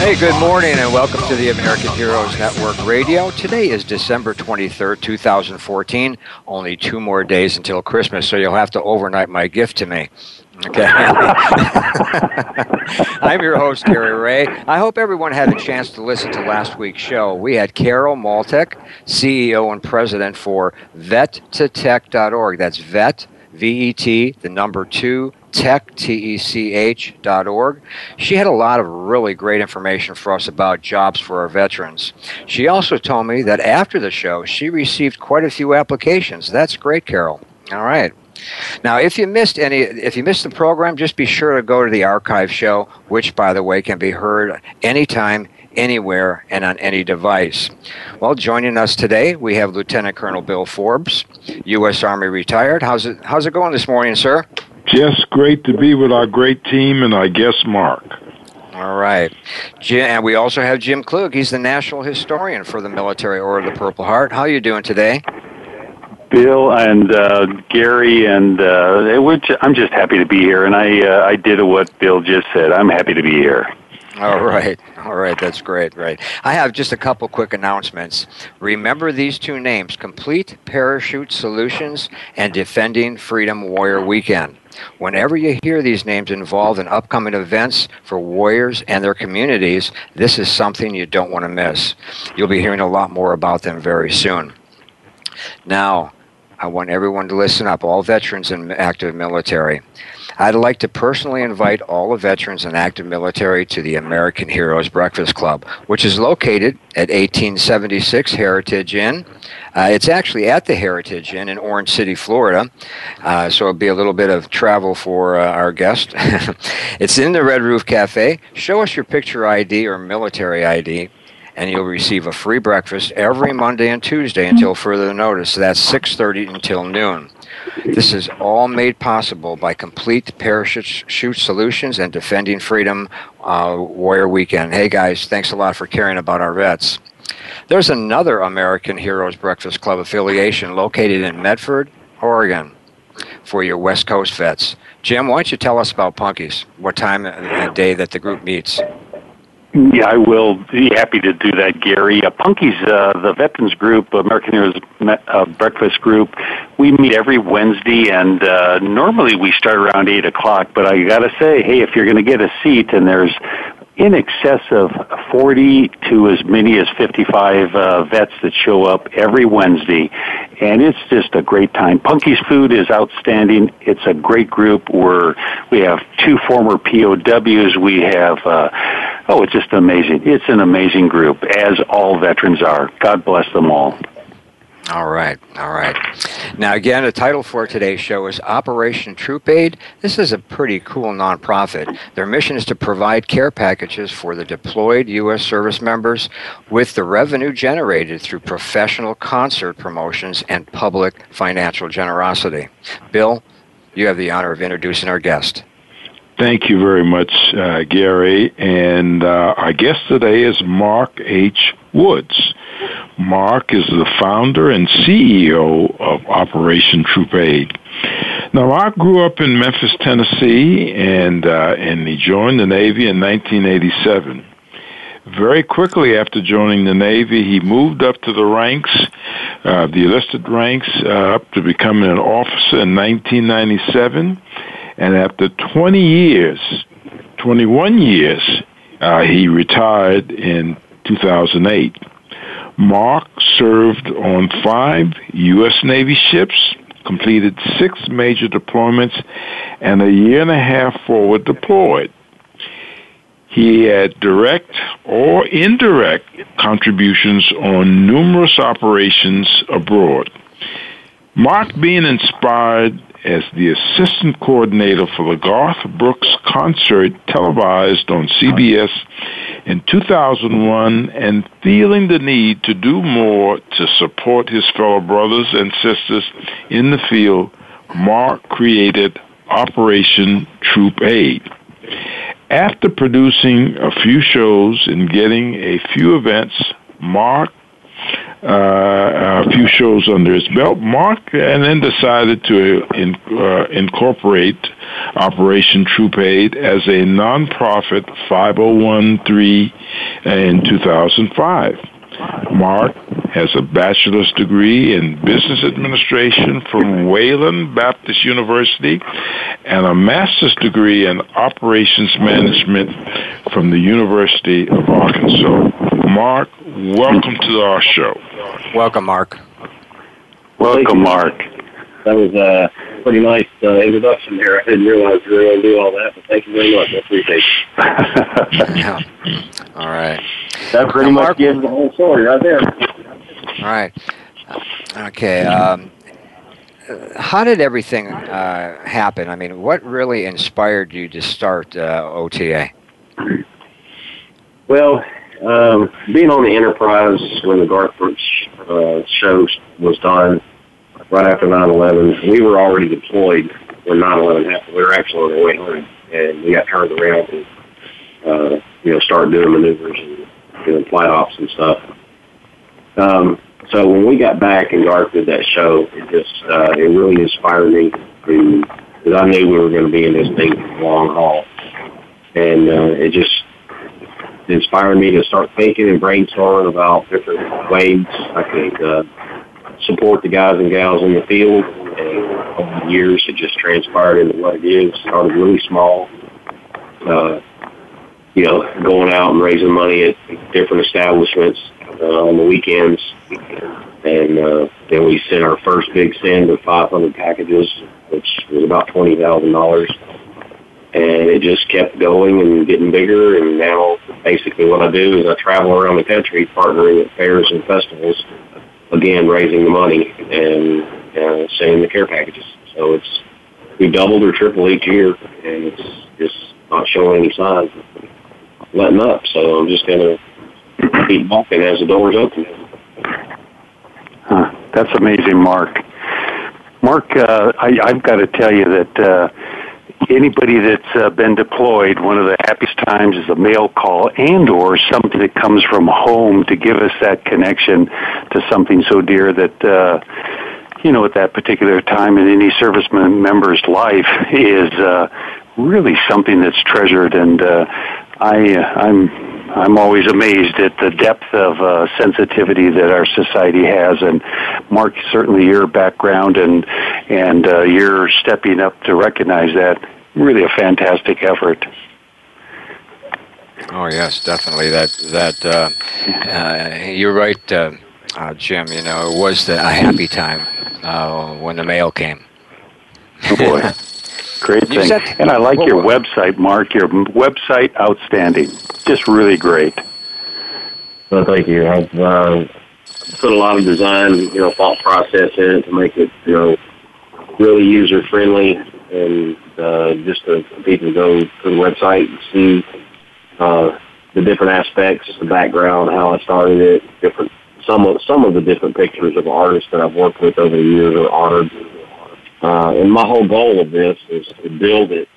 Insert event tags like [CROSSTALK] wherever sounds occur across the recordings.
Hey, good morning, and welcome to the American Heroes Network Radio. Today is December 23rd, 2014. Only two more days until Christmas, so you'll have to overnight my gift to me. Okay. [LAUGHS] I'm your host, Gary Ray. I hope everyone had a chance to listen to last week's show. We had Carol Maltek, CEO and president for vet2tech.org. That's vet, V E T, the number two, tech, T-E-C-H dot org. She had a lot of really great information for us about jobs for our veterans. She also told me that after the show, she received quite a few applications. That's great, Carol. All right. Now, if you missed any, if you missed the program, just be sure to go to the archive show, which, by the way, can be heard anytime, anywhere, and on any device. Well, joining us today, we have Lieutenant Colonel Bill Forbes, U.S. Army retired. How's it? How's it going this morning, sir? Just great to be with our great team and I guess Mark. All right. Jim, and we also have Jim Klug. He's the national historian for the Military Order of the Purple Heart. How are you doing today? Bill and uh, Gary and uh, I'm just happy to be here, and I uh, I did what Bill just said. I'm happy to be here. [LAUGHS] All right. All right. That's great. Right. I have just a couple quick announcements. Remember these two names Complete Parachute Solutions and Defending Freedom Warrior Weekend. Whenever you hear these names involved in upcoming events for warriors and their communities, this is something you don't want to miss. You'll be hearing a lot more about them very soon. Now, I want everyone to listen up, all veterans and active military. I'd like to personally invite all the veterans and active military to the American Heroes Breakfast Club, which is located at 1876 Heritage Inn. Uh, it's actually at the Heritage Inn in Orange City, Florida, uh, so it'll be a little bit of travel for uh, our guest. [LAUGHS] it's in the Red Roof Cafe. Show us your picture ID or military ID and you'll receive a free breakfast every Monday and Tuesday until further notice. So that's 6:30 until noon. This is all made possible by Complete Parachute Solutions and Defending Freedom uh, Warrior Weekend. Hey guys, thanks a lot for caring about our vets. There's another American Heroes Breakfast Club affiliation located in Medford, Oregon, for your West Coast vets. Jim, why don't you tell us about Punkies? What time and day that the group meets? Yeah, I will be happy to do that, Gary. Uh, Punky's, uh, the Veterans Group, American Heroes uh, Breakfast Group, we meet every Wednesday, and uh, normally we start around 8 o'clock. But I got to say, hey, if you're going to get a seat and there's in excess of 40 to as many as 55 uh, vets that show up every Wednesday, and it's just a great time. Punky's food is outstanding. It's a great group. We're we have two former POWs. We have uh, oh, it's just amazing. It's an amazing group, as all veterans are. God bless them all. All right, all right. Now, again, the title for today's show is Operation Troop Aid. This is a pretty cool nonprofit. Their mission is to provide care packages for the deployed U.S. service members with the revenue generated through professional concert promotions and public financial generosity. Bill, you have the honor of introducing our guest. Thank you very much, uh, Gary. And uh, our guest today is Mark H. Woods. Mark is the founder and CEO of Operation Troop Aid. Now, Mark grew up in Memphis, Tennessee, and uh, and he joined the Navy in 1987. Very quickly after joining the Navy, he moved up to the ranks, uh, the enlisted ranks, uh, up to becoming an officer in 1997. And after 20 years, 21 years, uh, he retired in 2008. Mark served on five U.S. Navy ships, completed six major deployments, and a year and a half forward deployed. He had direct or indirect contributions on numerous operations abroad. Mark being inspired as the assistant coordinator for the Garth Brooks concert televised on CBS in 2001 and feeling the need to do more to support his fellow brothers and sisters in the field, Mark created Operation Troop Aid. After producing a few shows and getting a few events, Mark uh, a few shows under his belt, Mark, and then decided to in, uh, incorporate Operation Troop Aid as a nonprofit 501 in 2005. Mark has a bachelor's degree in business administration from Wayland Baptist University and a master's degree in operations management from the University of Arkansas. Mark, welcome to our show. Welcome, Mark. Welcome, Mark. That was a pretty nice uh, introduction there. I didn't realize you were going to do all that, but thank you very much. I appreciate it. [LAUGHS] yeah. All right. That pretty Now, much Mark- gives the whole story right there. All right. Okay. Um, uh, how did everything uh, happen? I mean, what really inspired you to start uh, OTA? Well, um, being on the Enterprise when the Garth Brooks uh, show was done right after 9/11, we were already deployed when 9/11 happened. We were actually on our way home, and we got turned around and uh, you know started doing maneuvers and doing flight ops and stuff. Um, so when we got back and Garth did that show, it just uh, it really inspired me because I knew we were going to be in this thing for the long haul, and uh, it just inspired me to start thinking and brainstorming about different ways I could uh, support the guys and gals in the field. And over the years, it just transpired into what it is. Started really small, uh, you know, going out and raising money at different establishments uh, on the weekends. And uh, then we sent our first big send of 500 packages, which was about $20,000 and it just kept going and getting bigger. And now, basically, what I do is I travel around the country, partnering at fairs and festivals, again raising the money and uh, sending the care packages. So it's we doubled or tripled each year, and it's just not showing any signs of letting up. So I'm just gonna keep walking as the doors open. Huh, that's amazing, Mark. Mark, uh, I, I've got to tell you that uh, anybody that's uh, been deployed, one of the happiest times is a mail call and or something that comes from home to give us that connection to something so dear that, uh, you know, at that particular time in any serviceman member's life is uh, really something that's treasured. And uh, I, I'm I'm always amazed at the depth of uh, sensitivity that our society has, and Mark, certainly your background and and uh, you're stepping up to recognize that. Really, a fantastic effort. Oh yes, definitely. That that uh, uh, you're right, uh, uh, Jim. You know, it was the, a happy time uh, when the mail came. Oh boy, [LAUGHS] great thing. said- and I like what- your what- website, Mark. Your website, outstanding. Just really great. Well, thank you. I've uh, put a lot of design, you know, thought process in it to make it, you know, really user friendly, and uh, just to, for people to go to the website and see uh, the different aspects, the background, how I started it, different some of some of the different pictures of artists that I've worked with over the years are honored. Uh, and my whole goal of this is to build it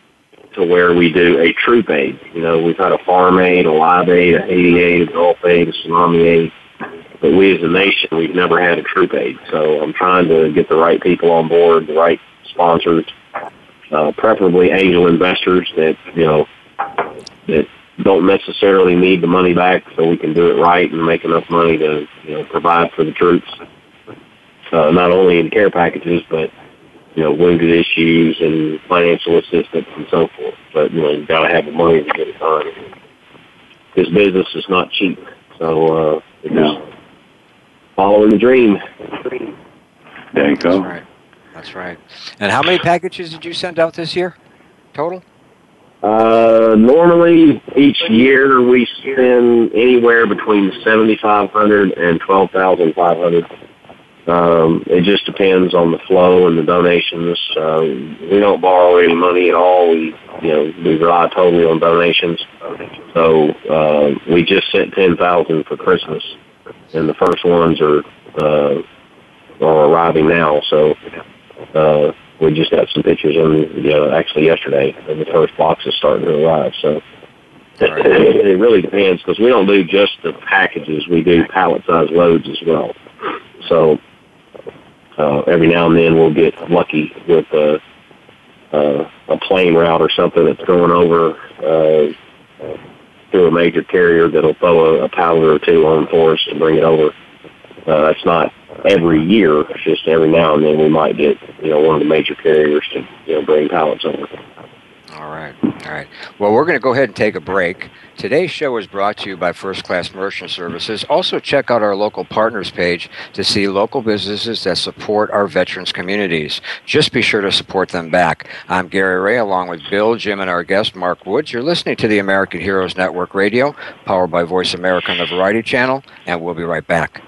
to where we do a troop aid. You know, we've had a farm aid, a live aid, a Haiti aid, a Gulf aid, a tsunami aid, but we as a nation, we've never had a troop aid. So I'm trying to get the right people on board, the right sponsors, uh, preferably angel investors that, you know, that don't necessarily need the money back so we can do it right and make enough money to, you know, provide for the troops, uh, not only in care packages, but you know, wounded issues and financial assistance and so forth. But, you know, you've got to have the money to get it done. This business is not cheap. So, uh, it's No. just following the dream. There you That's go. right. That's right. And how many packages did you send out this year, total? Uh, normally each year we send anywhere between 7,500 and 12,500. Um, it just depends on the flow and the donations. Uh, we don't borrow any money at all. We, you know, we rely totally on donations. So uh, we just sent ten thousand for Christmas, and the first ones are uh, are arriving now. So uh, we just got some pictures in, you know, actually yesterday, and the first box is starting to arrive. So right. [LAUGHS] it really depends because we don't do just the packages; we do pallet-sized loads as well. So uh, every now and then we'll get lucky with a, uh, a plane route or something that's going over uh, through a major carrier that'll throw a, a pallet or two on for us to bring it over. Uh, it's not every year; it's just every now and then we might get you know one of the major carriers to you know bring pallets over. All right. All right. Well, we're going to go ahead and take a break. Today's show is brought to you by First Class Merchant Services. Also, check out our local partners page to see local businesses that support our veterans communities. Just be sure to support them back. I'm Gary Ray, along with Bill, Jim, and our guest, Mark Woods. You're listening to the American Heroes Network Radio, powered by Voice America on the Variety Channel, and we'll be right back.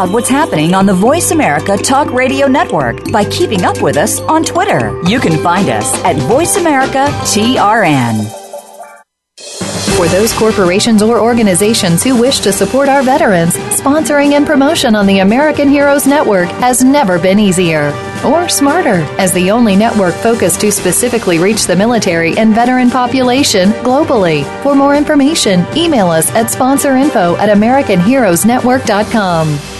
Out what's happening on the Voice America Talk Radio Network by keeping up with us on Twitter. You can find us at Voice America TRN. For those corporations or organizations who wish to support our veterans, sponsoring and promotion on the American Heroes Network has never been easier or smarter as the only network focused to specifically reach the military and veteran population globally. For more information, email us at sponsorinfo at americanheroesnetwork.com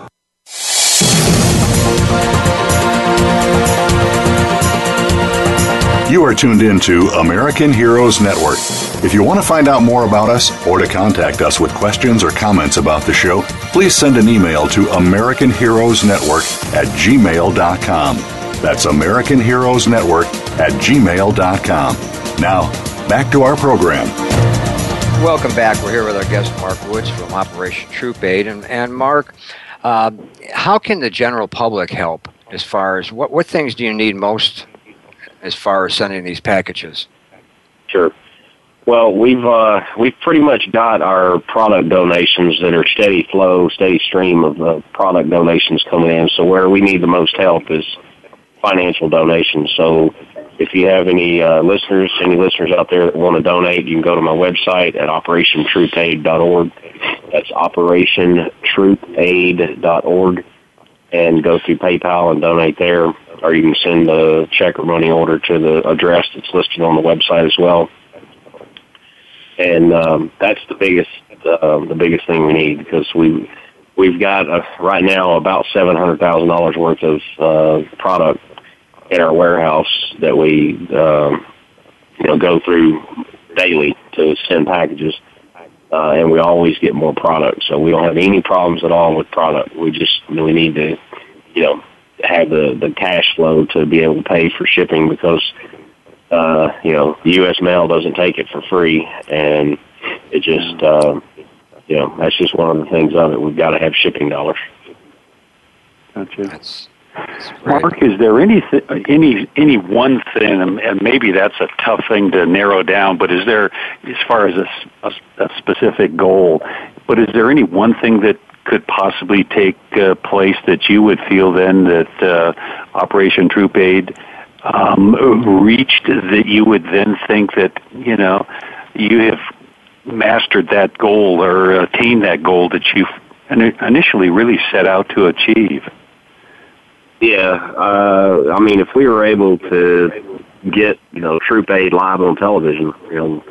You are tuned in to American Heroes Network. If you want to find out more about us or to contact us with questions or comments about the show, please send an email to American Heroes Network at gmail.com. That's American Heroes Network at gmail.com. Now, back to our program. Welcome back. We're here with our guest, Mark Woods from Operation Troop Aid. And, and Mark, uh, how can the general public help as far as what, what things do you need most as far as sending these packages? Sure. Well, we've uh, we've pretty much got our product donations that are steady flow, steady stream of uh, product donations coming in. So where we need the most help is financial donations. So if you have any uh, listeners, any listeners out there that want to donate, you can go to my website at operationtroopaid.org. That's operationtroopaid.org and go through PayPal and donate there or you can send a check or money order to the address that's listed on the website as well. And um, that's the biggest uh, the biggest thing we need because we we've got uh, right now about seven hundred thousand dollars worth of uh, product in our warehouse that we um, you know go through daily to send packages. Uh, and we always get more product, so we don't have any problems at all with product. We just we need to, you know, have the the cash flow to be able to pay for shipping because uh, you know the U.S. mail doesn't take it for free, and it just uh, you know that's just one of the things of it. We've got to have shipping dollars. Gotcha. That's, Mark, is there any any any one thing, and maybe that's a tough thing to narrow down, but is there, as far as a, a, a specific goal, but is there any one thing that could possibly take uh, place that you would feel then that uh, Operation Troop Aid um, reached that you would then think that you know you have mastered that goal or attained that goal that you initially really set out to achieve. Yeah, uh, I mean, if we were able to get you know Troop Aid live on television, you know,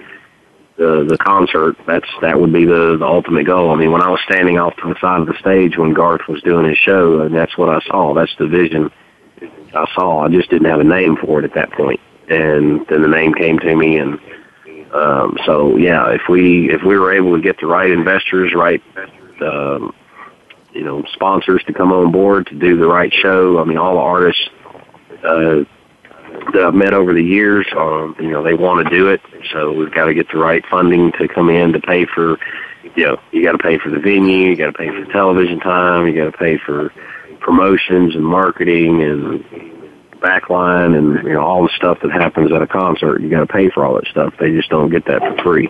the the concert, that's that would be the, the ultimate goal. I mean, when I was standing off to the side of the stage when Garth was doing his show, and that's what I saw. That's the vision I saw. I just didn't have a name for it at that point, and then the name came to me, and um, so yeah, if we if we were able to get the right investors, right, um, you know, sponsors to come on board to do the right show. I mean, all the artists uh, that I've met over the years, um, you know, they want to do it. So we've got to get the right funding to come in to pay for. You know, you got to pay for the venue, you got to pay for the television time, you got to pay for promotions and marketing and backline and you know all the stuff that happens at a concert. You got to pay for all that stuff. They just don't get that for free.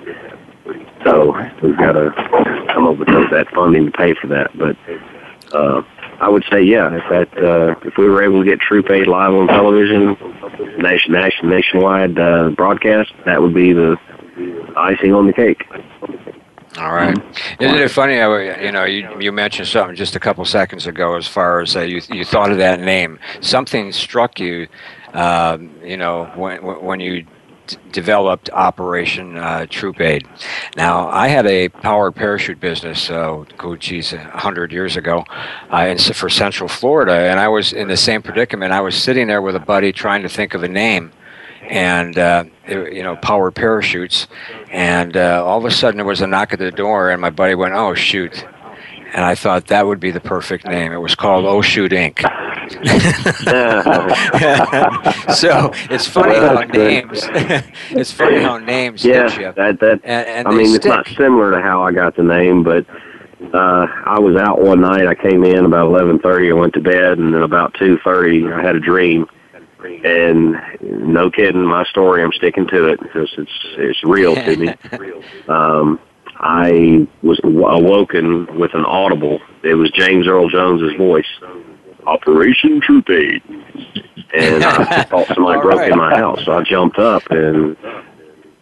So we've got to come up with that funding to pay for that. But uh, I would say, yeah, if that uh, if we were able to get Troop Aid live on television, nation, nation nationwide uh, broadcast, that would be the icing on the cake. All right. Isn't it funny? You know, you you mentioned something just a couple seconds ago as far as uh, you you thought of that name. Something struck you, um, you know, when when you developed Operation uh, Troop Aid. Now, I had a powered parachute business, uh, oh geez, 100 years ago, uh, in, for Central Florida, and I was in the same predicament. I was sitting there with a buddy trying to think of a name, and uh, you know, powered parachutes, and uh, all of a sudden there was a knock at the door, and my buddy went, "Oh shoot!" and I thought that would be the perfect name. It was called Oh Shoot Inc. so it's funny well, how names. [LAUGHS] it's funny how names. Yeah, that that. And, and I mean, stick. it's not similar to how I got the name, but uh, I was out one night. I came in about eleven thirty. I went to bed, and then about two thirty, I had a dream. And no kidding, my story. I'm sticking to it because it's it's real to me. [LAUGHS] Um, I was awoken with an audible. It was James Earl Jones's voice. Operation Troop Aid. And I [LAUGHS] thought somebody broke in my house. So I jumped up and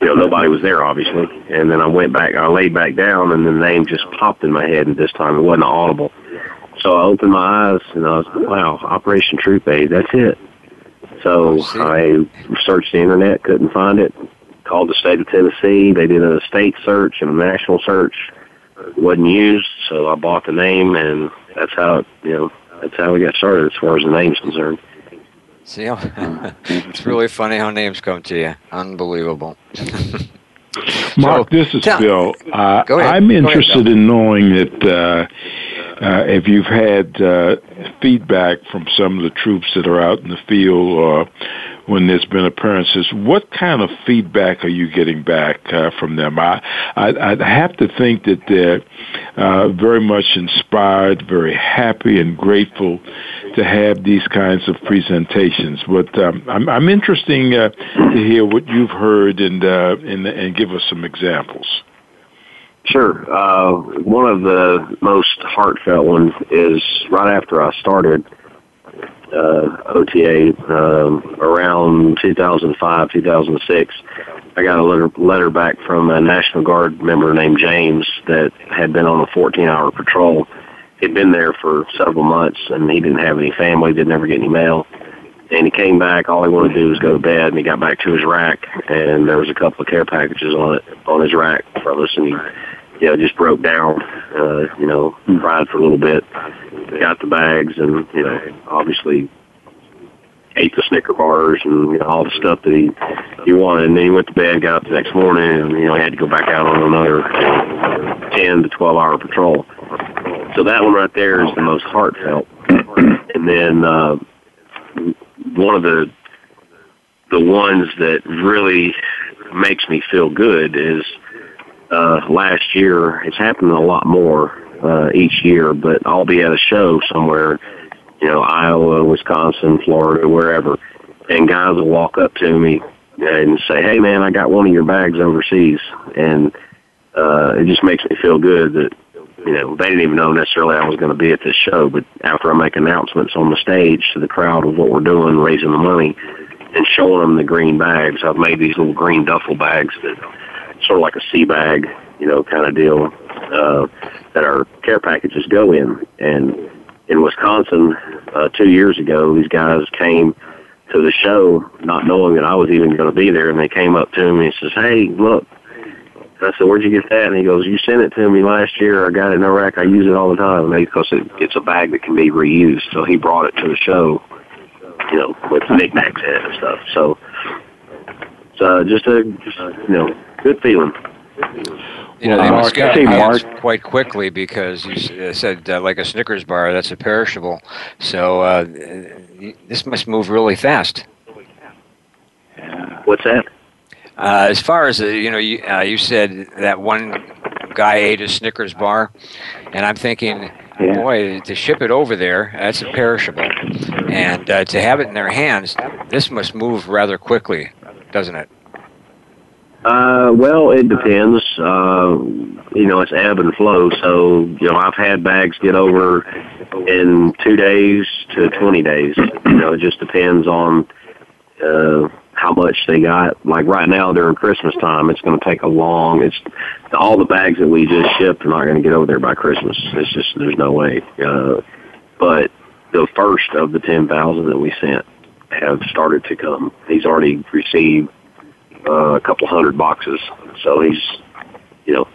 you know, nobody was there obviously. And then I went back I laid back down and the name just popped in my head and this time it wasn't audible. So I opened my eyes and I was wow, Operation Troop Aid, that's it. So I searched the internet, couldn't find it, called the state of Tennessee. They did a state search and a national search. It wasn't used, so I bought the name, and that's how it, you know that's how we got started as far as the name's concerned. See, [LAUGHS] it's really funny how names come to you. Unbelievable. [LAUGHS] Mark, so, this is tell, Bill. Uh, I'm interested ahead, in knowing that uh, uh, if you've had uh, feedback from some of the troops that are out in the field or when there's been appearances, what kind of feedback are you getting back uh, from them? I, I, I have to think that they're uh, very much inspired, very happy and grateful to have these kinds of presentations. But um, I'm, I'm interested uh, to hear what you've heard and, uh, and, and give us some examples. Sure. Uh, one of the most heartfelt ones is right after I started uh, OTA um, around 2005, 2006. I got a letter, letter back from a National Guard member named James that had been on a 14-hour patrol. He'd been there for several months, and he didn't have any family, didn't ever get any mail. And he came back. All he wanted to do was go to bed, and he got back to his rack, and there was a couple of care packages on it on his rack for us, and he you know, just broke down, uh, you know, cried for a little bit, got the bags and, you know, obviously ate the Snicker bars and, you know, all the stuff that he, he wanted. And then he went to bed, got up the next morning and, you know, he had to go back out on another 10 to 12 hour patrol. So that one right there is the most heartfelt. [CLEARS THROAT] and then, uh, one of the, the ones that really makes me feel good is, uh, last year. It's happened a lot more uh, each year, but I'll be at a show somewhere, you know, Iowa, Wisconsin, Florida, wherever, and guys will walk up to me and say, "Hey, man, I got one of your bags overseas," and uh, it just makes me feel good that you know they didn't even know necessarily I was going to be at this show, but after I make announcements on the stage to the crowd of what we're doing, raising the money, and showing them the green bags, I've made these little green duffel bags that sort of like a sea bag, you know, kind of deal. Uh, that our care packages go in. And in Wisconsin, uh, two years ago, these guys came to the show not knowing that I was even going to be there, and they came up to me and says, "Hey, look." I said, "Where'd you get that?" And he goes, "You sent it to me last year. I got it in Iraq. I use it all the time because it, it's a bag that can be reused." So he brought it to the show, you know, with knickknacks in it and stuff. So it's uh, just a, just, you know, good feeling. You know, they must get Mark. quite quickly because you uh, said uh, like a Snickers bar, that's a perishable. So uh, this must move really fast. What's that? Uh, as far as uh, you know, you, uh, you said that one guy ate a Snickers bar, and I'm thinking, Yeah. boy, to ship it over there, that's a perishable, and uh, to have it in their hands, this must move rather quickly, doesn't it? Uh, well, it depends. Uh, you know, it's ebb and flow. So, you know, I've had bags get over in two days to 20 days. You know, it just depends on, uh, how much they got. Like right now during Christmas time, it's going to take a long, it's, all the bags that we just shipped are not going to get over there by Christmas. It's just, there's no way. Uh, but the first of the 10,000 that we sent have started to come. He's already received uh, a couple hundred boxes. So he's, you know,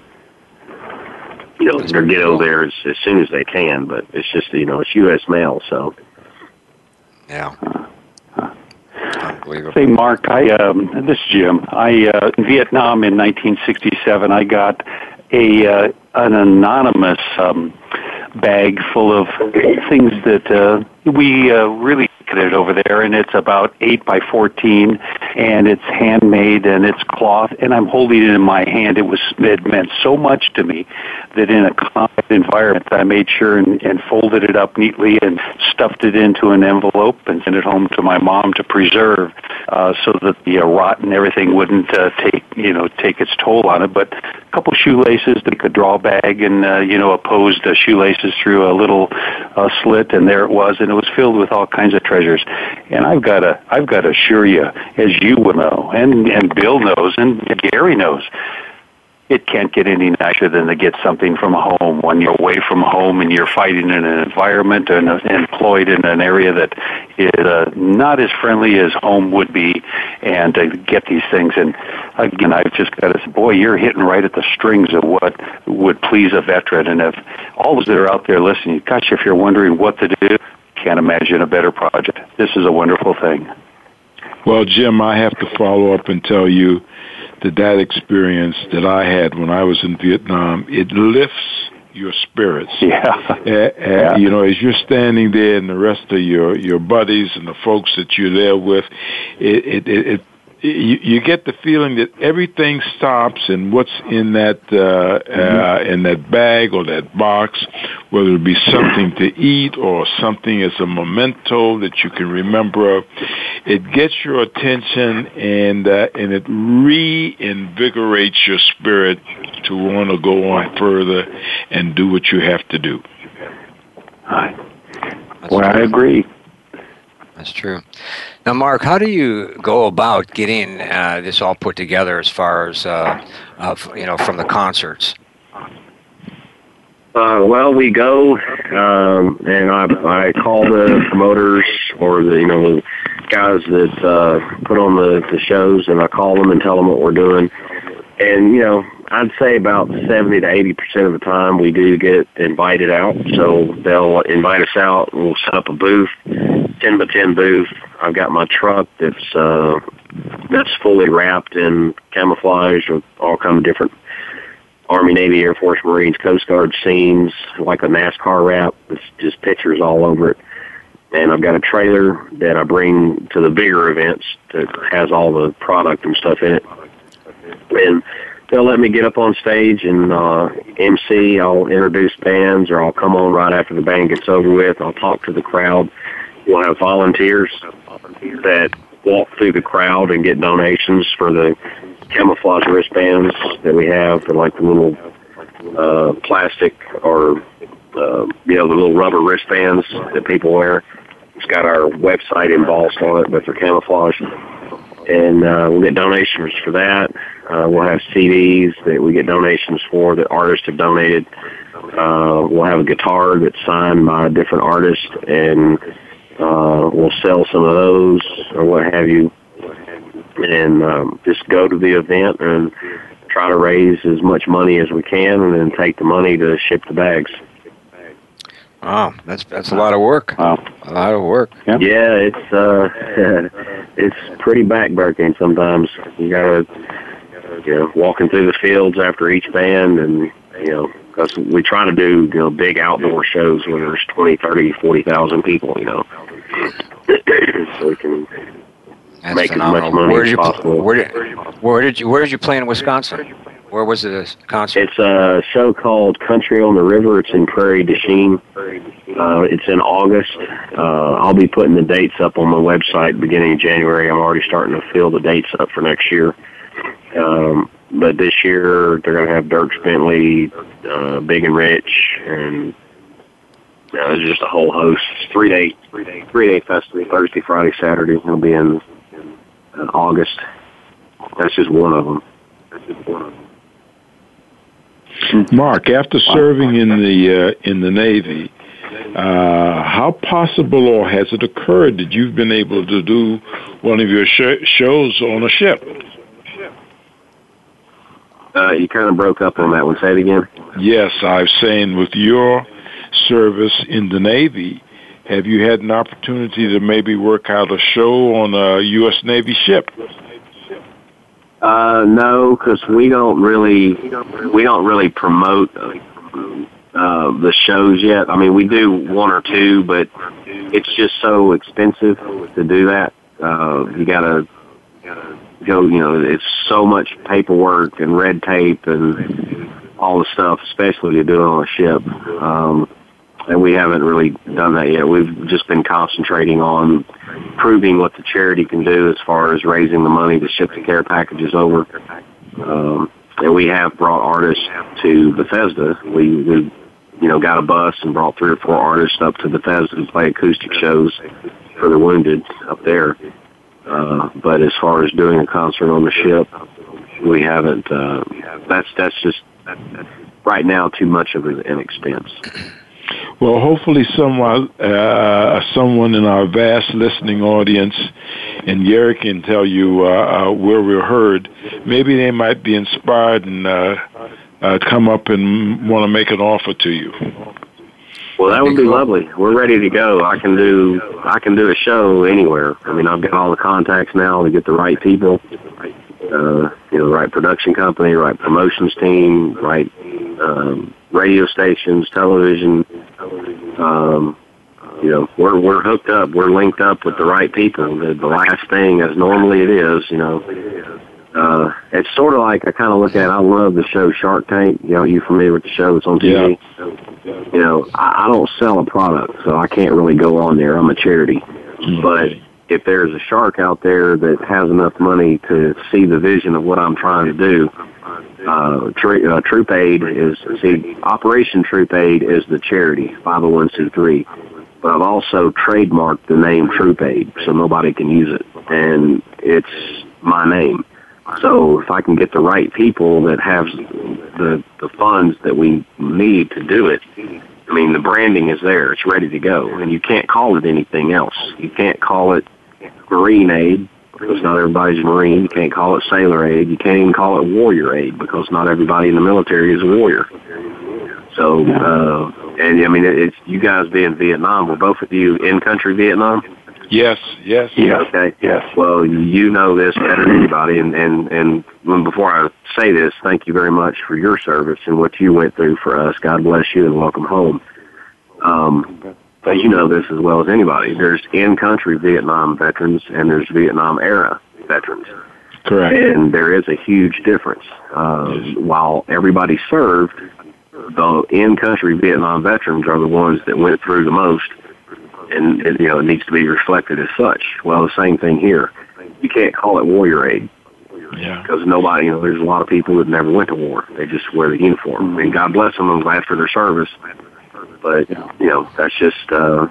you know, they're get over there as, as soon as they can. But it's just, you know, it's U.S. mail, so Yeah. Unbelievable. Say, Mark, I um, this is Jim. I uh, in Vietnam in 1967. I got a uh, an anonymous um, bag full of things that uh, we uh, really it over there, and it's about eight by fourteen, and it's handmade and it's cloth, and I'm holding it in my hand. It was it meant so much to me that in a compact environment, I made sure and, and folded it up neatly and stuffed it into an envelope and sent it home to my mom to preserve, uh, so that the uh, rot and everything wouldn't uh, take you know take its toll on it. But a couple shoelaces that could draw bag and uh, you know opposed uh, shoelaces through a little uh, slit, and there it was, and it was filled with all kinds of treasures. And I've got to I've got to assure you, as you will know, and and Bill knows, and Gary knows, it can't get any nicer than to get something from home when you're away from home and you're fighting in an environment and uh, employed in an area that is uh, not as friendly as home would be, and to get these things. And again, I've just got to say, boy, you're hitting right at the strings of what would please a veteran. And if all those that are out there listening, gosh, if you're wondering what to do, can't imagine a better project. This is a wonderful thing. Well, Jim, I have to follow up and tell you that that experience that I had when I was in Vietnam, it lifts your spirits. Yeah. Uh, uh, You know, as you're standing there and the rest of your, your buddies and the folks that you're there with, it, it, it, it you, you get the feeling that everything stops and what's in that uh, uh, in that bag or that box, whether it be something to eat or something as a memento that you can remember, it gets your attention and uh, and it reinvigorates your spirit to want to go on further and do what you have to do. That's Well, I agree. That's true. Now, Mark, how do you go about getting uh, this all put together as far as uh, of, you know from the concerts? Uh, well, we go, um, and I, I call the promoters or the, you know, the guys that, uh, put on the, the shows and I call them and tell them what we're doing. And, you know, I'd say about 70 to 80% of the time we do get invited out. So they'll invite us out we'll set up a booth, 10 by 10 booth. I've got my truck that's, uh, that's fully wrapped in camouflage with all kind of different Army, Navy, Air Force, Marines, Coast Guard scenes, like a NASCAR wrap. It's just pictures all over it. And I've got a trailer that I bring to the bigger events that has all the product and stuff in it. And they'll let me get up on stage and uh, MC. I'll introduce bands, or I'll come on right after the band gets over with. I'll talk to the crowd. We'll have volunteers that walk through the crowd and get donations for the camouflage wristbands that we have, for like the little uh, plastic or uh, you know the little rubber wristbands that people wear. It's got our website embossed on it, but they're camouflage. and uh, we'll get donations for that. Uh, we'll have CDs that we get donations for that artists have donated. Uh, we'll have a guitar that's signed by a different artist, and uh, we'll sell some of those or what have you, and um, just go to the event and try to raise as much money as we can, and then take the money to ship the bags. Wow, that's that's a lot of work. Wow. A lot of work. Yeah, it's uh, [LAUGHS] it's pretty backbreaking sometimes. You gotta, you know, walking through the fields after each band, and you know, because we try to do you know big outdoor shows where there's twenty, thirty, forty thousand people. You know, [CLEARS THROAT] so we can That's make as phenomenal. much money where as did you possible. where did where did you where did you play in Wisconsin? Where was the concert? It's a show called Country on the River. It's in Prairie du Chien. Uh, it's in August. Uh, I'll be putting the dates up on my website beginning of January. I'm already starting to fill the dates up for next year. Um, but this year they're going to have Dierks Bentley, uh, Big and Rich, and uh, there's just a whole host. It's three day, three day, three day festival. Thursday, Friday, Saturday. It'll be in uh, August. That's just one of them. That's just one of them. Mark, after serving in the uh, in the Navy, uh, how possible or has it occurred that you've been able to do one of your sh- shows on a ship? Uh, you kind of broke up on that one. Say it again. Yes, I'm saying with your service in the Navy, have you had an opportunity to maybe work out a show on a U.S. Navy ship? Uh, no, because we don't really we don't really promote uh, uh, the shows yet. I mean, we do one or two, but it's just so expensive to do that. Uh, you gotta go. You know, it's so much paperwork and red tape and all the stuff, especially to do it on a ship. Um, and we haven't really done that yet. We've just been concentrating on proving what the charity can do as far as raising the money to ship the care packages over. Um, and we have brought artists to Bethesda. We, we, you know, got a bus and brought three or four artists up to Bethesda to play acoustic shows for the wounded up there. Uh, but as far as doing a concert on the ship, we haven't. Uh, that's that's just right now too much of an expense. Well, hopefully, someone uh, someone in our vast listening audience, and Gary can tell you uh, uh, where we're heard. Maybe they might be inspired and uh, uh, come up and want to make an offer to you. Well, that would be lovely. We're ready to go. I can do I can do a show anywhere. I mean, I've got all the contacts now to get the right people. Uh, you know, the right production company, right promotions team, right um, radio stations, television. Um, you know, we're we're hooked up. We're linked up with the right people. The, the last thing, as normally it is, you know, uh, it's sort of like I kind of look at. I love the show Shark Tank. You know, you familiar with the show that's on TV? You know, I, I don't sell a product, so I can't really go on there. I'm a charity, but if there's a shark out there that has enough money to see the vision of what I'm trying to do, uh, tr- uh, Troop Aid is, see, Operation Troop Aid is the charity, 501c3. But I've also trademarked the name Troop Aid so nobody can use it. And it's my name. So if I can get the right people that have the, the funds that we need to do it, I mean, the branding is there. It's ready to go. And you can't call it anything else. You can't call it Marine Aid because not everybody's a Marine. You can't call it Sailor Aid. You can't even call it Warrior Aid because not everybody in the military is a warrior. So, uh, and I mean, it's you guys being Vietnam. Were both of you in country Vietnam? Yes, yes. Yeah. Okay. Yes. Well, you know this better than anybody, and and and before I say this, thank you very much for your service and what you went through for us. God bless you and welcome home. Um, but you know this as well as anybody. There's in-country Vietnam veterans and there's Vietnam era veterans. Correct. And there is a huge difference. Uh, while everybody served, the in-country Vietnam veterans are the ones that went through the most, and, and you know it needs to be reflected as such. Well, the same thing here. You can't call it warrior aid Yeah. because nobody, you know, there's a lot of people that never went to war. They just wear the uniform, and God bless them. I'm glad for their service, but you know that's just uh,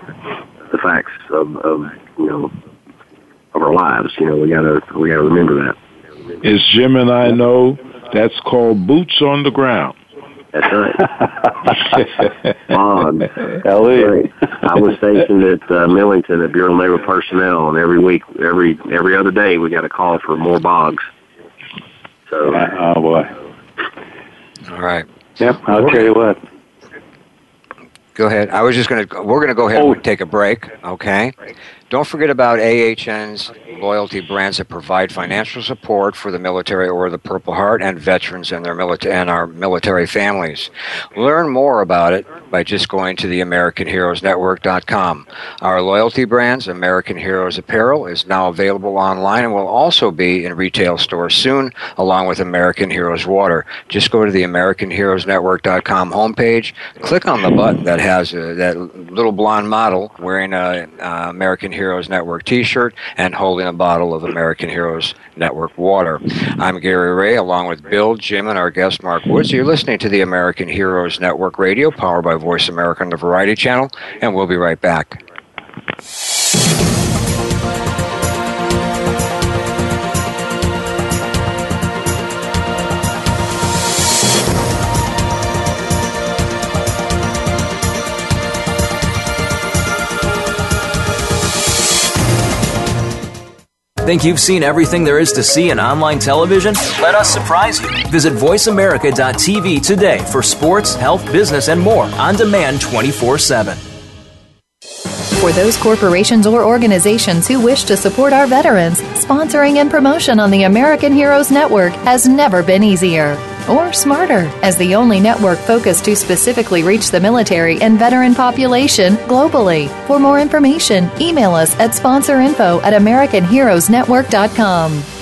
the facts of, of you know of our lives. You know, we gotta we gotta remember that. As Jim and I know, that's called boots on the ground. That's right. [LAUGHS] Bond. Ellie. I was stationed at uh, Millington at Bureau of Naval Personnel, and every week, every every other day, we got a call for more bogs. So, oh boy. All right. Yep. I'll tell you what. Go ahead. I was just going to, we're going to go ahead Oh. and take a break, okay? Don't forget about AHN's loyalty brands that provide financial support for the military or the Purple Heart and veterans and their military and our military families. Learn more about it by just going to the AmericanHeroesNetwork.com. Our loyalty brands, American Heroes Apparel, is now available online and will also be in retail stores soon, along with American Heroes Water. Just go to the AmericanHeroesNetwork.com homepage, click on the button that has that little blonde model wearing a American Heroes Network T-shirt and holding a bottle of American Heroes Network water. I'm Gary Ray, along with Bill, Jim, and our guest Mark Woods. You're listening to the American Heroes Network Radio, powered by Voice America on the Variety Channel, and we'll be right back. Think you've seen everything there is to see in online television? Let us surprise you. Visit VoiceAmerica.tv today for sports, health, business, and more on demand 24 7. For those corporations or organizations who wish to support our veterans, sponsoring and promotion on the American Heroes Network has never been easier or smarter as the only network focused to specifically reach the military and veteran population globally. For more information, email us at sponsorinfo at americanheroesnetwork.com.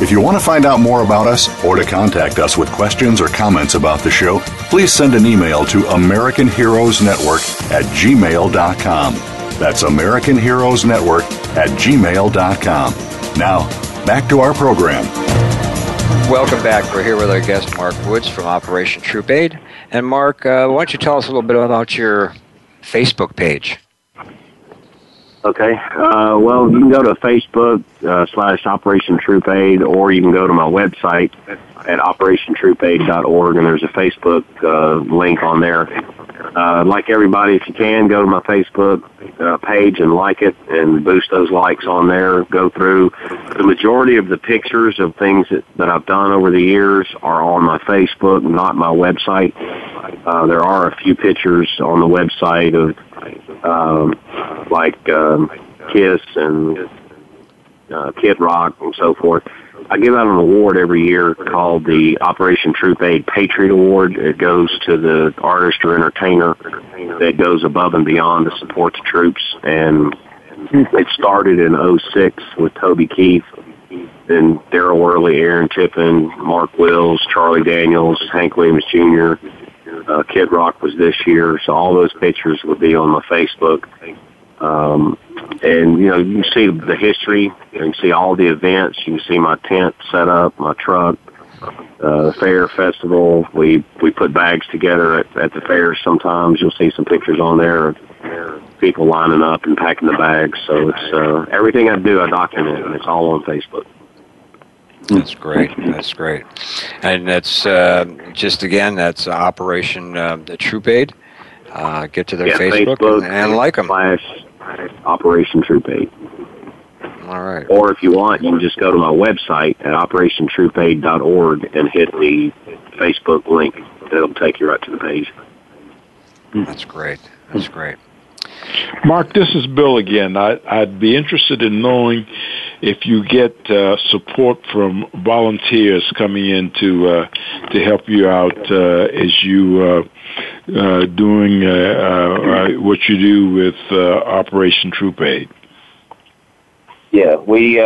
If you want to find out more about us or to contact us with questions or comments about the show, please send an email to American Heroes Network at gmail.com. That's American Heroes Network at gmail.com. Now, back to our program. Welcome back. We're here with our guest Mark Woods from Operation Troop Aid. And Mark, uh, why don't you tell us a little bit about your Facebook page? Okay. Uh, well, you can go to Facebook uh, slash Operation Troop Aid, or you can go to my website at operationtroopaid.org, and there's a Facebook uh, link on there. Uh, like everybody, if you can, go to my Facebook uh, page and like it and boost those likes on there. Go through. The majority of the pictures of things that, that I've done over the years are on my Facebook, not my website. Uh, there are a few pictures on the website of um, like um, Kiss and uh, Kid Rock and so forth. I give out an award every year called the Operation Troop Aid Patriot Award. It goes to the artist or entertainer that goes above and beyond to support the troops. And it started in '06 with Toby Keith, then Daryl Worley, Aaron Tippin, Mark Wills, Charlie Daniels, Hank Williams Jr., uh, Kid Rock was this year. So all those pictures would be on my Facebook. Um, and you know, you can see the history. You can see all the events. You can see my tent set up, my truck, uh, the fair festival. We we put bags together at, at the fair. Sometimes you'll see some pictures on there of people lining up and packing the bags. So it's uh, everything I do, I document, and it's all on Facebook. That's great. That's great. And that's uh, just again, that's Operation uh, the Troop Aid. Uh, get to their Yeah, Facebook, Facebook and, and like them. Slash Operation Troop Aid. All right. Or if you want, you can just go to my website at operationtroopaid.org and hit the Facebook link. It'll take you right to the page. That's great. That's great. Mark, this is Bill again. I, would be interested in knowing if you get uh, support from volunteers coming in to uh, to help you out uh, as you uh, uh, doing uh, what you do with Operation Troop Aid. Yeah, we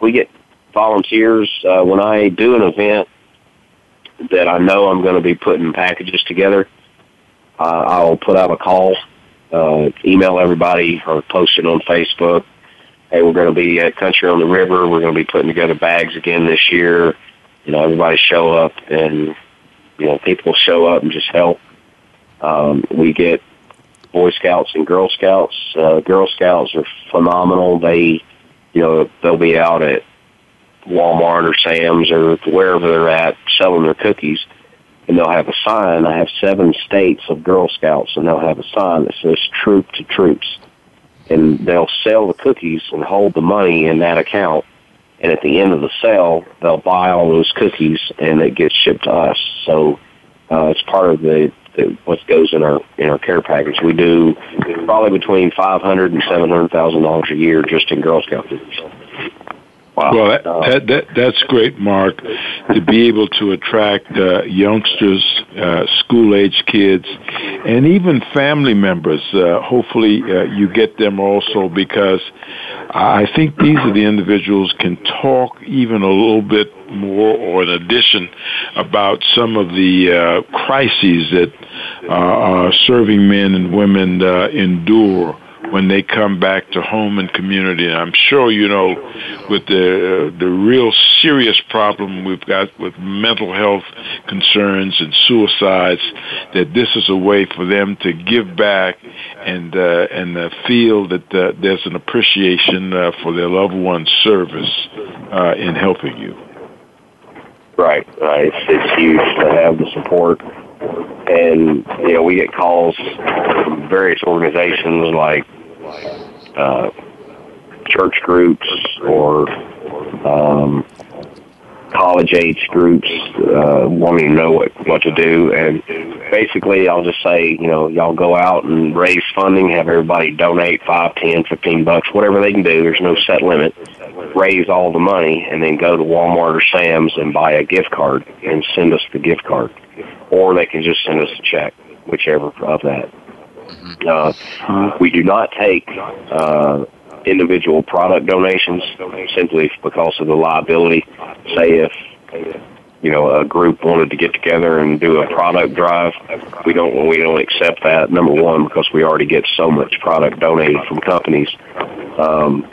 we get volunteers when I do an event that I know I'm going to be putting packages together. I'll put out a call uh, email everybody or post it on Facebook. Hey, we're going to be at Country on the River. We're going to be putting together bags again this year. You know, everybody show up and, you know, people show up and just help. Um, we get Boy Scouts and Girl Scouts. Uh, Girl Scouts are phenomenal. They, you know, they'll be out at Walmart or Sam's or wherever they're at selling their cookies and they'll have a sign. I have seven states of Girl Scouts, and they'll have a sign that says "Troop to Troops," and they'll sell the cookies and hold the money in that account. And at the end of the sale, they'll buy all those cookies, and it gets shipped to us. So uh, it's part of the, the what goes in our in our care package. We do probably between five hundred and seven hundred thousand dollars a year just in Girl Scout cookies. Wow. Well, that, that, that, that's great, Mark, to be able to attract uh, youngsters, uh, school age kids, and even family members. Uh, hopefully, uh, you get them also because I think these are the individuals can talk even a little bit more or in addition about some of the uh, crises that uh, serving men and women uh, endure when they come back to home and community. And I'm sure you know, with the uh, the real serious problem we've got with mental health concerns and suicides, that this is a way for them to give back and uh, and uh, feel that uh, there's an appreciation uh, for their loved one's service uh, in helping you. Right, right. It's, it's huge to have the support and you know we get calls from various organizations like uh, church groups or um, college age groups uh, wanting to know what what to do. And basically I'll just say you know y'all go out and raise funding have everybody donate five ten fifteen bucks whatever they can do. There's no set limit. Raise all the money and then go to Walmart or Sam's and buy a gift card and send us the gift card. Or they can just send us a check whichever of that uh, we do not take uh, individual product donations simply because of the liability. Say if you know a group wanted to get together and do a product drive, we don't we don't accept that. Number one, because we already get so much product donated from companies. Um,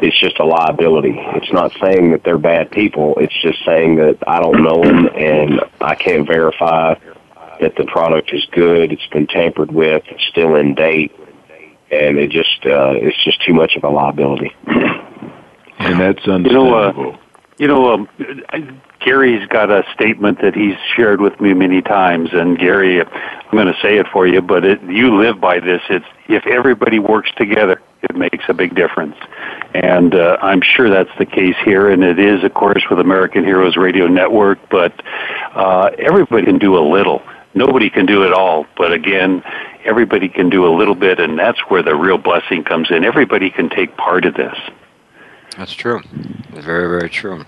it's just a liability. It's not saying that they're bad people. It's just saying that I don't know them and I can't verify that the product is good, it's been tampered with, it's still in date, and it just uh, it's just too much of a liability. [CLEARS THROAT] And that's understandable. You know, uh, you know um, Gary's got a statement that he's shared with me many times, and Gary, I'm going to say it for you, but it, you live by this. It's if everybody works together, it makes a big difference, and uh, I'm sure that's the case here, and it is, of course, with American Heroes Radio Network. But uh, everybody can do a little nobody can do it all, but again, everybody can do a little bit, and that's where the real blessing comes in. Everybody can take part of this. That's true. Very, very true.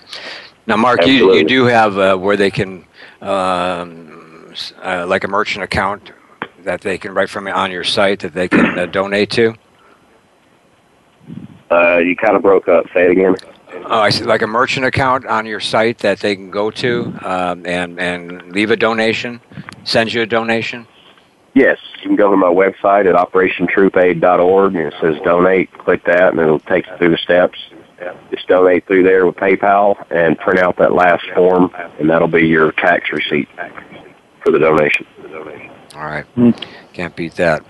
Now, Mark, you, you do have uh, where they can, um, uh, like a merchant account that they can write from on your site that they can uh, donate to. Uh, you kind of broke up. Say it again. Oh, I see. Like a merchant account on your site that they can go to um, and and leave a donation, send you a donation. Yes, you can go to my website at operationtroopaid.org and it says donate. Click that, and it'll take you through the steps. Just donate through there with PayPal and print out that last form, and that'll be your tax receipt for the donation. All right, can't beat that.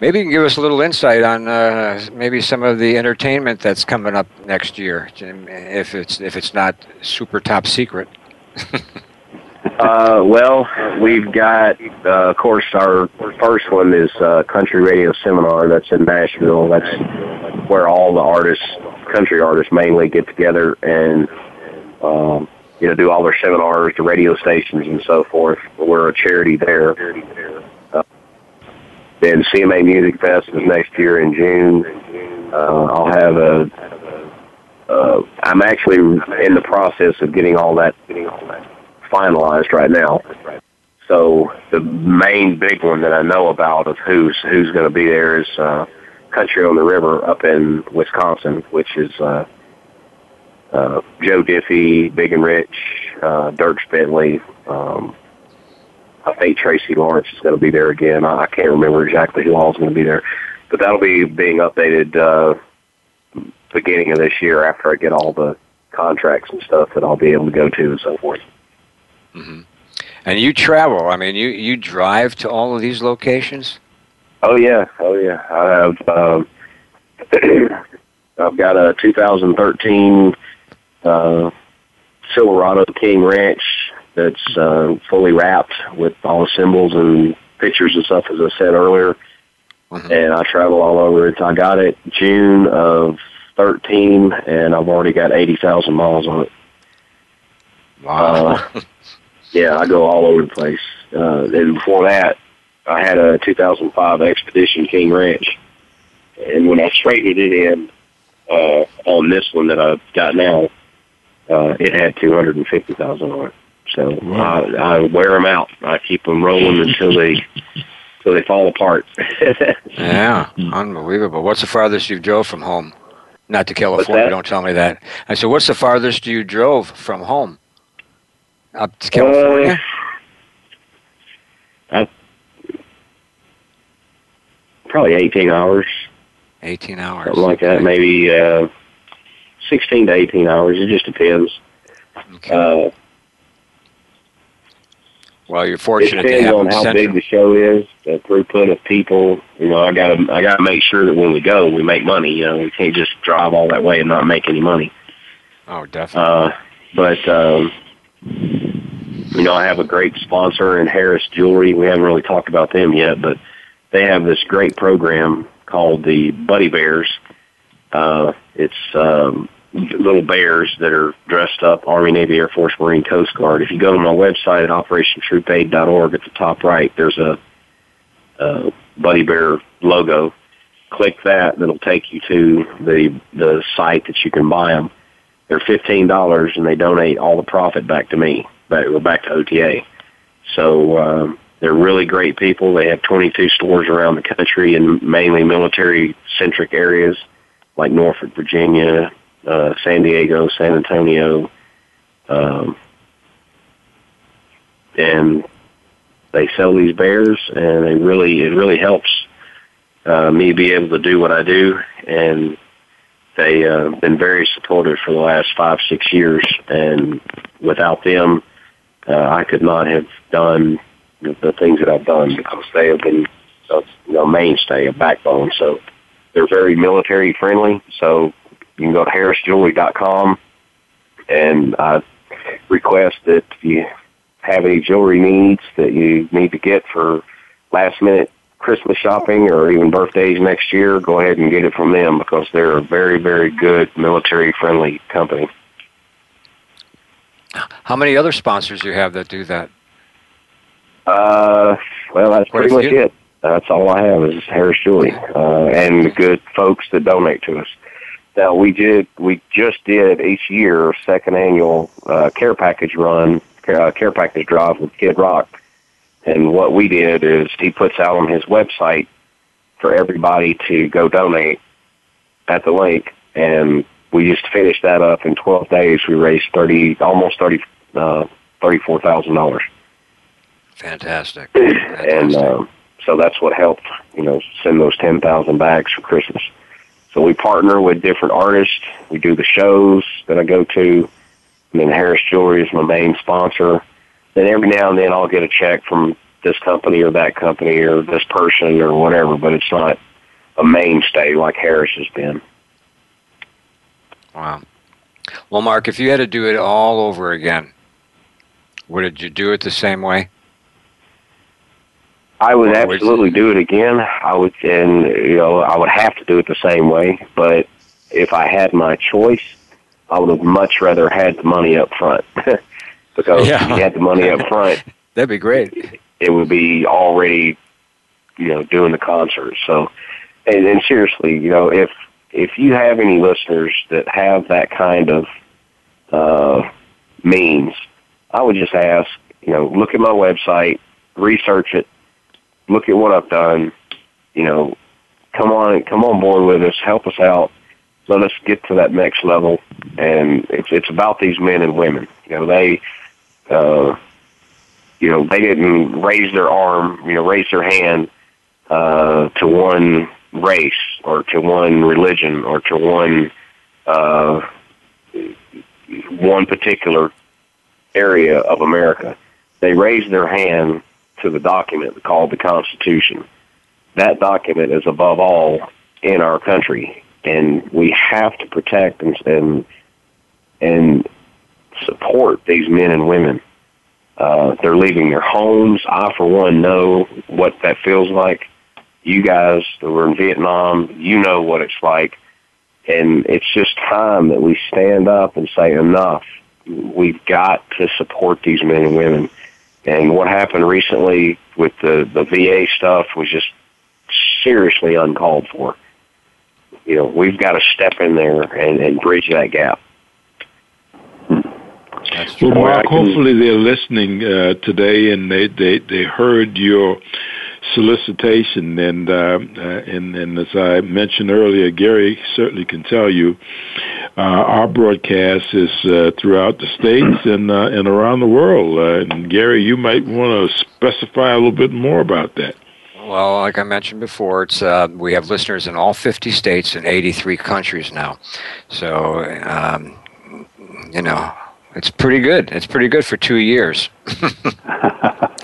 Maybe you can give us a little insight on uh, maybe some of the entertainment that's coming up next year, if it's if it's not super top secret. [LAUGHS] uh, well, we've got, uh, of course, our first one is uh, Country Radio Seminar. That's in Nashville. That's where all the artists country artists mainly get together and um, you know do all their seminars, the radio stations, and so forth. We're a charity there. Uh, then CMA Music Fest is next year in June. Uh, I'll have a. Uh, I'm actually in the process of getting all that finalized right now. So the main big one that I know about of who's who's going to be there is uh, Country on the River up in Wisconsin, which is uh, uh, Joe Diffie, Big and Rich, uh, Dierks Bentley. Um, I think Tracy Lawrence is going to be there again. I, I can't remember exactly who all is going to be there, but that'll be being updated uh, beginning of this year after I get all the contracts and stuff that I'll be able to go to and so forth. Mm-hmm. And you travel. I mean, you you drive to all of these locations. Oh yeah, oh yeah. I have. Um, [CLEARS THROAT] I've got a 2013 uh, Silverado King Ranch that's uh, fully wrapped with all the symbols and pictures and stuff, as I said earlier. Mm-hmm. And I travel all over it. I got it June of 13, and I've already got 80,000 miles on it. Wow. Uh, [LAUGHS] yeah, I go all over the place. Uh, and before that, I had a 2005 Expedition King Ranch, and when I traded it in uh, on this one that I've got now, uh, it had 250,000 on it. So wow. I, I wear them out. I keep them rolling until they [LAUGHS] until they fall apart. [LAUGHS] yeah, unbelievable. What's the farthest you've drove from home? Not to California. Don't tell me that. I said, what's the farthest you drove from home? Up to California? Uh, probably 18 hours. 18 hours. Something like that. Maybe uh, 16 to 18 hours. It just depends. Okay. Uh, well, you're fortunate it depends on how central. big the show is, the throughput of people. You know, I gotta I gotta make sure that when we go, we make money. You know, we can't just drive all that way and not make any money. Oh, definitely. Uh, but um, you know, I have a great sponsor in Harris Jewelry. We haven't really talked about them yet, but they have this great program called the Buddy Bears. Uh, it's um, little bears that are dressed up Army, Navy, Air Force, Marine, Coast Guard. If you go to my website at OperationTroopaid.org at the top right, there's a, a Buddy Bear logo. Click that, that'll take you to the the site that you can buy them. They're fifteen dollars, and they donate all the profit back to me, back back to OTA. So um, they're really great people. They have 22 stores around the country in mainly military centric areas like Norfolk, Virginia, uh, San Diego, San Antonio, um, and they sell these bears, and they really it really helps uh, me be able to do what I do, and they uh, been very supportive for the last five six years, and without them, uh, I could not have done the things that I've done because they have been a you know, mainstay, a backbone. So they're very military friendly. So you can go to harrisjewelry.com and I request that if you have any jewelry needs that you need to get for last minute Christmas shopping or even birthdays next year, go ahead and get it from them because they're a very, very good military friendly company. How many other sponsors do you have that do that? Uh, well, that's pretty much it. That's all I have is Harris Jewelry uh, and the good folks that donate to us. Now we did, we just did each year second annual uh, care package run, uh, care package drive with Kid Rock, and what we did is he puts out on his website for everybody to go donate at the link, and we just finished that up in 12 days. We raised 30, almost 30, uh, thirty-four thousand dollars Fantastic. [CLEARS THROAT] and Fantastic. um, so that's what helped you know send those ten thousand bags for Christmas. So we partner with different artists. We do the shows that I go to. And then Harris Jewelry is my main sponsor. Then every now and then I'll get a check from this company or that company or this person or whatever, but it's not a mainstay like Harris has been. Wow. Well, Mark, if you had to do it all over again, would you do it the same way? I would Or would absolutely do it again. I would, and you know, I would have to do it the same way. But if I had my choice, I would have much rather had the money up front [LAUGHS] because Yeah. if you had the money up front, [LAUGHS] That'd be great. it would be already, you know, doing the concert. So, and, and seriously, you know, if if you have any listeners that have that kind of uh, means, I would just ask, you know, look at my website, research it, look at what I've done, you know, come on, come on board with us, help us out, let us get to that next level. And it's it's about these men and women. You know, they. Uh, you know, they didn't raise their arm, you know, raise their hand uh, to one race or to one religion or to one uh, one particular area of America. They raised their hand to the document called the Constitution. That document is above all in our country, and we have to protect and and, and support these men and women. Uh, they're leaving their homes. I, for one, know what that feels like. You guys that were in Vietnam, you know what it's like. And it's just time that we stand up and say enough. We've got to support these men and women. And what happened recently with the, the VA stuff was just seriously uncalled for. You know, we've got to step in there and, and bridge that gap. Well, Mark, can- hopefully they're listening uh, today and they, they, they heard your solicitation. And, uh, uh, and, and as I mentioned earlier, Gary certainly can tell you uh, our broadcast is uh, throughout the states and, uh, and around the world. Uh, and Gary, you might want to specify a little bit more about that. Well, like I mentioned before, it's uh, we have listeners in all 50 states and 83 countries now. So, um, you know, it's pretty good. It's pretty good for two years. [LAUGHS]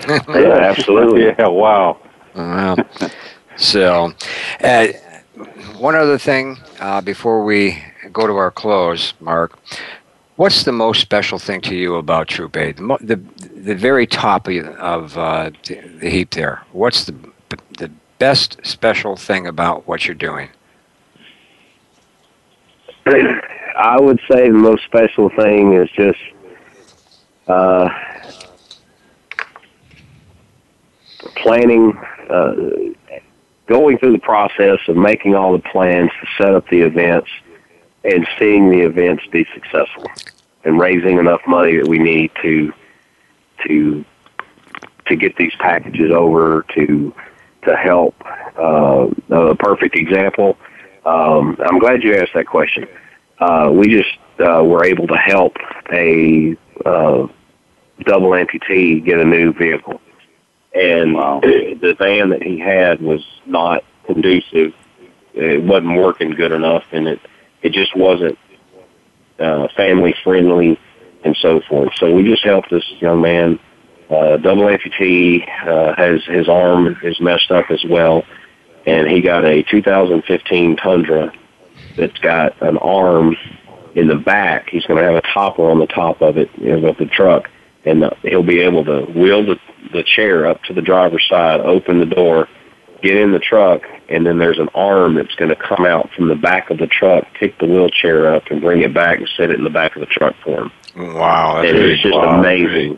[LAUGHS] Yeah, absolutely. [LAUGHS] Yeah, wow. Wow. so, uh, one other thing uh, before we go to our close, Mark. What's the most special thing to you about Troop Aid? The, the, the very top of, uh, the, the heap there. What's the, the best special thing about what you're doing? I would say the most special thing is just uh, planning, uh, going through the process of making all the plans to set up the events and seeing the events be successful and raising enough money that we need to to to get these packages over to to help. Uh, a perfect example. Um, I'm glad you asked that question. Uh, we just uh, were able to help a uh, double amputee get a new vehicle, and the van that he had was not conducive. It wasn't working good enough, and it it just wasn't uh, family friendly and so forth. So we just helped this young man. Uh, double amputee uh, has his arm is messed up as well, and he got a 2015 Tundra that's got an arm in the back. He's going to have a topper on the top of it, you know, of the truck, and uh, he'll be able to wheel the, the chair up to the driver's side, open the door, get in the truck, and then there's an arm that's going to come out from the back of the truck, pick the wheelchair up, and bring it back and set it in the back of the truck for him. Wow, and it's just Wow. amazing.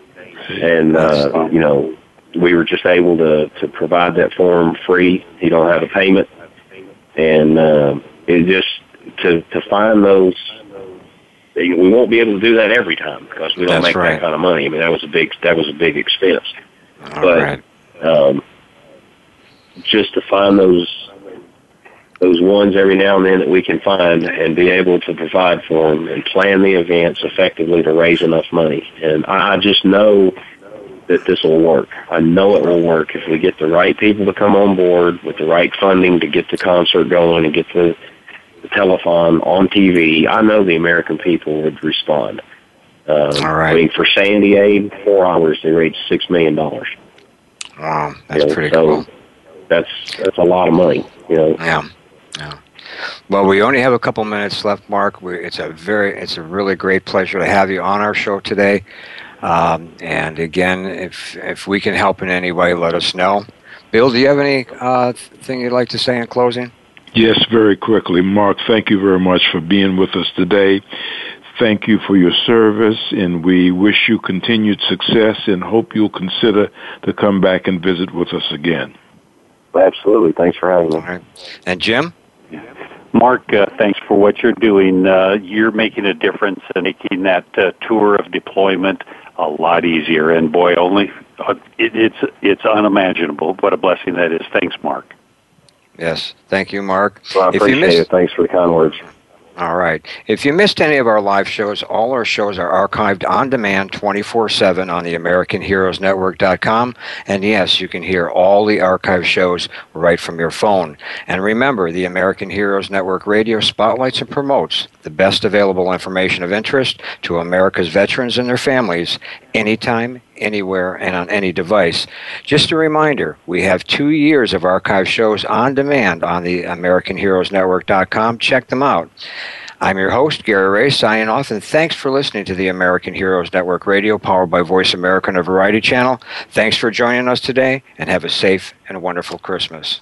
And uh, you know, we were just able to to provide that for him free. He don't have a payment, and uh, it just to to find those. We won't be able to do that every time because we don't That's make right. that kind of money. I mean, that was a big that was a big expense. All but right. um, just to find those those ones every now and then that we can find and be able to provide for them and plan the events effectively to raise enough money. And I, I just know that this will work. I know it will work if we get the right people to come on board with the right funding to get the concert going and get the, the telethon on TV. I know the American people would respond. Um, All right. I mean, for Sandy Aid, four hours they raised six million dollars. Wow, that's You know, pretty so cool. That's that's a lot of money. You know. Yeah, yeah. Well, we only have a couple minutes left, Mark. We, it's a very, it's a really great pleasure to have you on our show today. Um, and again, if if we can help in any way, let us know. Bill, do you have any uh, thing you'd like to say in closing? Yes, very quickly. Mark, thank you very much for being with us today. Thank you for your service, and we wish you continued success and hope you'll consider to come back and visit with us again. Absolutely. Thanks for having me. And Jim? Mark, uh, thanks for what you're doing. Uh, you're making a difference and making that uh, tour of deployment a lot easier. And boy, only uh, it, it's it's unimaginable what a blessing that is. Thanks, Mark. Yes, thank you, Mark. Well, I appreciate missed, it. Thanks for the kind words. All right. If you missed any of our live shows, all our shows are archived on demand 24 7 on the AmericanHeroesNetwork.com. And yes, you can hear all the archive shows right from your phone. And remember, the American Heroes Network radio spotlights and promotes the best available information of interest to America's veterans and their families anytime, anywhere, and on any device. Just a reminder, we have two years of archive shows on demand on the AmericanHeroesNetwork.com. Check them out. I'm your host, Gary Ray, signing off, and thanks for listening to the American Heroes Network Radio, powered by Voice America and a Variety Channel. Thanks for joining us today, and have a safe and wonderful Christmas.